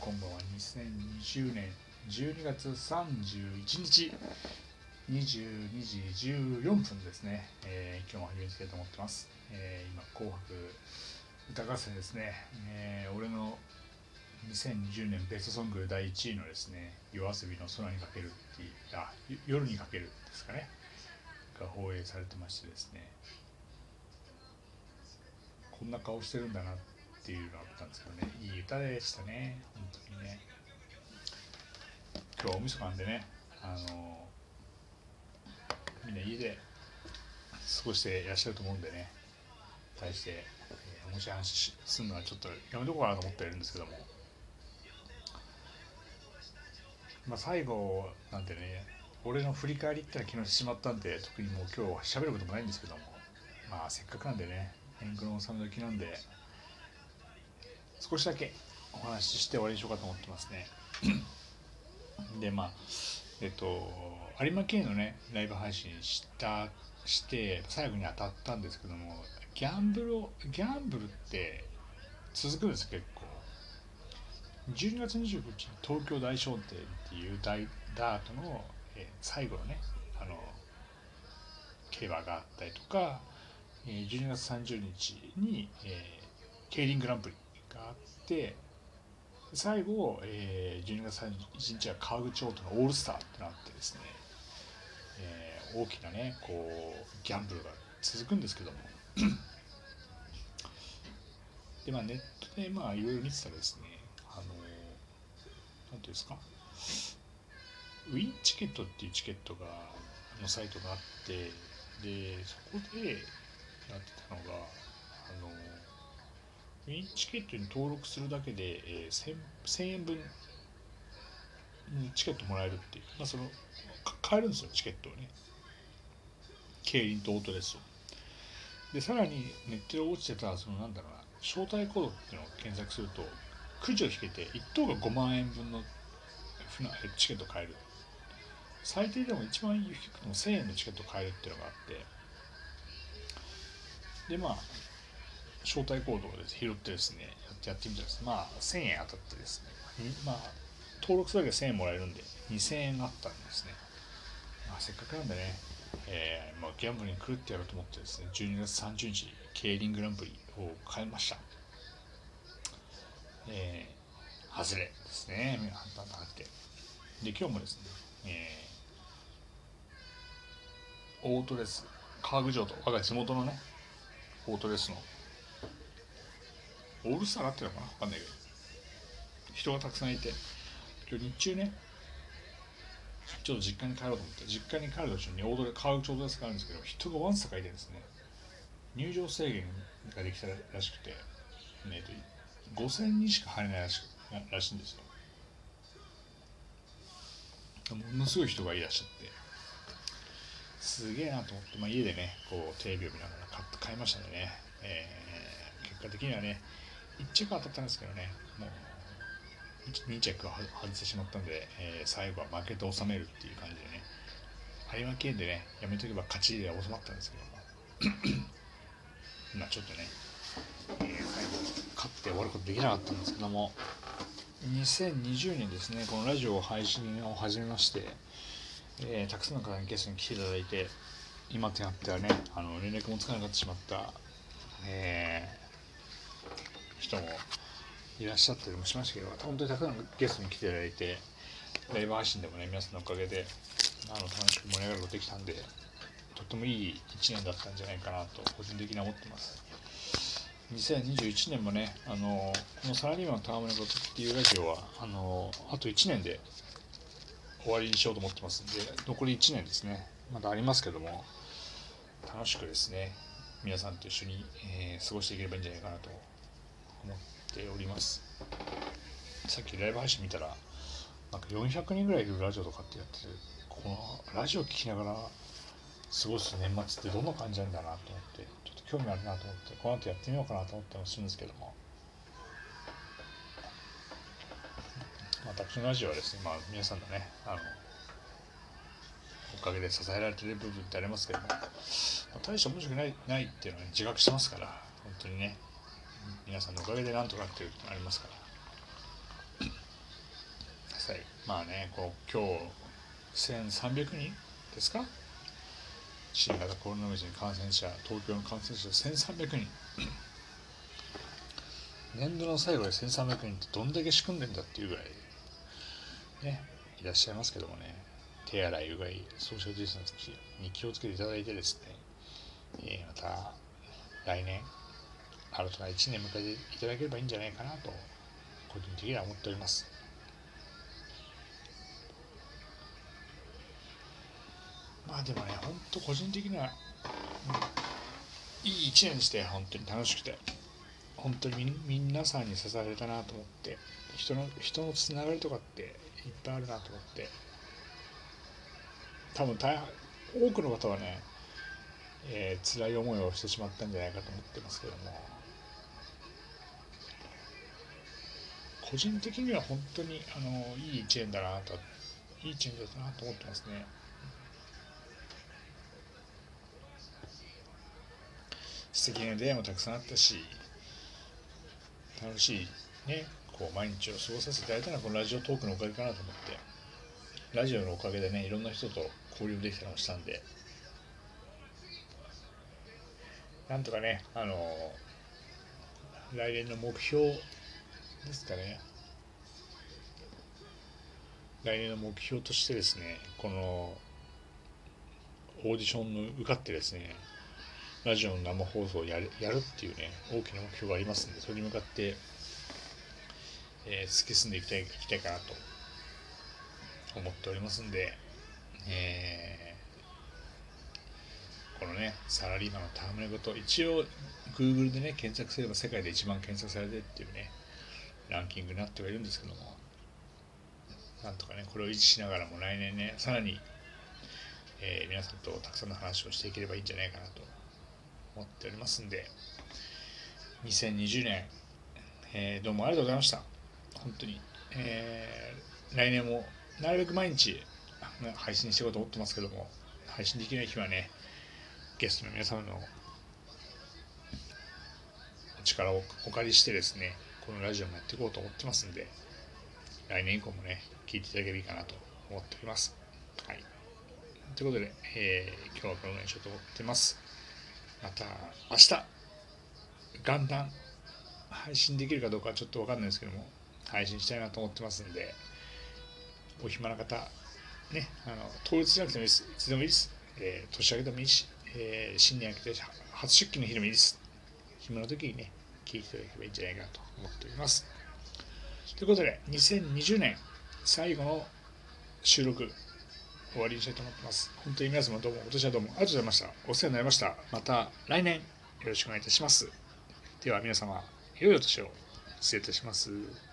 こんばんは2020年12月31日22時14分ですね、えー今日も始めていきたいと思ってます、えー今紅白歌合戦ですね、えー俺の2020年ベストソング第1位のですね夜遊びの空にかけるっていうあ夜にかけるですかね。が放映されてましてですね。こんな顔してるんだなっていうのがあったんですけどね。いい歌でしたね。今日は大晦日なんでねあのみんな家で過ごしていらっしゃると思うんでね対して、えー、面白い話しするのはちょっとやめとこうかなと思っているんですけども。まあ最後なんてね俺の振り返りってのは昨日してしまったんで特にもう今日は喋ることもないんですけども。まあせっかくなんでね円空の納め時なんで少しだけお話しして終わりにしようかと思ってますね。でまあえっと有馬系のねライブ配信したして最後に当たったんですけどもギャンブルをギャンブルって続くんです結構。12月25日に東京大商店っていう大ダートの、えー最後のねあの競馬があったりとか、えー12月30日に、えー競輪グランプリがあって最後、えー12月31日は川口オートのオールスターってなってですね、えー大きなねこうギャンブルが続くんですけども。でまあネットでまあいろいろ見てたらですねあのなんていうんですか？ウィンチケットっていうチケットがのサイトがあってでそこでやってたのがあのウィンチケットに登録するだけで、えー、1000, 円分にチケットもらえるっていう、まあ、その買えるんですよチケットをね。競輪とオートレースを。でさらにネットで落ちてたそのなんだろうな招待コードっていうのを検索するとくじを引けて1等が5万円分のチケット買える。最低でも一番低くても1000円のチケット買えるっていうのがあって。でまあ招待コードを拾ってですねやってみたらです。ねまあ1000円当たってですね。まあ登録するだけで1000円もらえるんで2000円あったんですね、まあ、せっかくなんでね、えーまあ、ギャンブルに来るってやろうと思ってですね12月30日競輪グランプリを買いました。えー、外れですね。判断なくて。で今日もですね、えーオートレース川口城と我が地元のねオートレスのオールスターなってるのかなわかんないけど。人がたくさんいて。今日日中ねちょっと実家に帰ろうと思って。実家に帰る途中にオートレ川口オートレースがあるんですけど人がわんさかいてですね。入場制限ができたらしくて、ね、5000人しか入れないらしらしいんですよ。ものすごい人がいらっしゃって。すげえなと思って、まあ、家でねこうテレビを見ながら買買いましたんでね、えー結果的にはね1着当たったんですけどね。もう2着は外してしまったんで、えー最後は負けて収めるっていう感じでね。有馬系でねやめとけば勝ちで収まったんですけども。まあちょっとね、えー最後勝って終わることできなかったんですけども。2020年ですねこのラジオ配信を始めまして、えーたくさんの方にゲストに来ていただいて今となってはねあの連絡もつかなくなってしまった、えー人もいらっしゃったりもしましたけど本当にたくさんのゲストに来ていただいてライブ配信でもね皆さんのおかげであの楽しく盛り上がることができたんでとってもいい1年だったんじゃないかなと個人的には思ってます。2021年もねあのこの「サラリーマンのたわむれこと」っていうラジオはあのあと1年で終わりにしようと思ってますんで残り1年ですね。まだありますけども楽しくですね皆さんと一緒に、えー過ごしていければいいんじゃないかなと思っております。さっきライブ配信見たらなんか400人ぐらいいるラジオとかってやっててこのラジオ聞きながら過ごす年末ってどんな感じなんだなと思ってちょっと興味あるなと思ってこの後やってみようかなと思ってもするんですけども。私のラジオはですね、まあ、皆さんのねあのおかげで支えられてる部分ってありますけども、まあ大して面白くないないっていうのは、ね、自覚してますから本当にね。皆さんのおかげでなんとかっていうありますから。さいまあねこう今日1300人ですか？新型コロナウイルスに感染者東京の感染者1300人。年度の最後で1300人ってどんだけ仕組んでんだっていうぐらいねいらっしゃいますけどもね。手洗いうがいソーシャルディスタンスに気をつけていただいてですね、えー、また来年新たな1年迎えていただければいいんじゃないかなと個人的には思っております。まあでもね本当個人的には、うん、いい1年でして本当に楽しくて。本当に皆さんに支えられたなと思って人の人のつながりとかっていっぱいあるなと思って。多分大多くの方はね、えー、辛い思いをしてしまったんじゃないかと思ってますけども。個人的には本当にあのいい1年だなといい1年だったなと思ってますね。素敵な出会いもたくさんあったし楽しいねこう毎日を過ごさせていただいたのはこのラジオトークのおかげかなと思ってラジオのおかげでねいろんな人と交流できたりもしたんでなんとかねあの来年の目標ですかね。来年の目標としてですねこのオーディションの受かってですねラジオの生放送をやるやるっていうね大きな目標がありますんでそれに向かって、えー、突き進んでいきたいいきたいかなと思っておりますんで、えー、このねサラリーマンの戯れ事一応 Google でね検索すれば世界で一番検索されてっていうねランキングになってはいるんですけどもなんとかねこれを維持しながらも来年ねさらに、えー、皆さんとたくさんの話をしていければいいんじゃないかなと思っておりますんで2020年、えー、どうもありがとうございました。本当に、えー、来年もなるべく毎日配信していこうと思ってますけども配信できない日はねゲストの皆様のお力をお借りしてですねこのラジオもやっていこうと思ってますんで来年以降もね聞いていただければいいかなと思っております。はい。ということで、えー、今日はこのぐらいにしようと思ってます。また明日元旦配信できるかどうかはちょっと分かんないですけども配信したいなと思ってますんでお暇な方ねあの当日じゃなくてもいいです。いつでもいいです、えー、年明けでもいいし、えー、新年明けて初出勤の日でもいいです。暇な時にね聞いていただければいいんじゃないかなと思っておりますということで2020年最後の収録終わりにしたいと思ってます。本当に皆様どうも今年はどうもありがとうございました。お世話になりました。また来年よろしくお願いいたします。では皆様、良いお年を失礼いたします。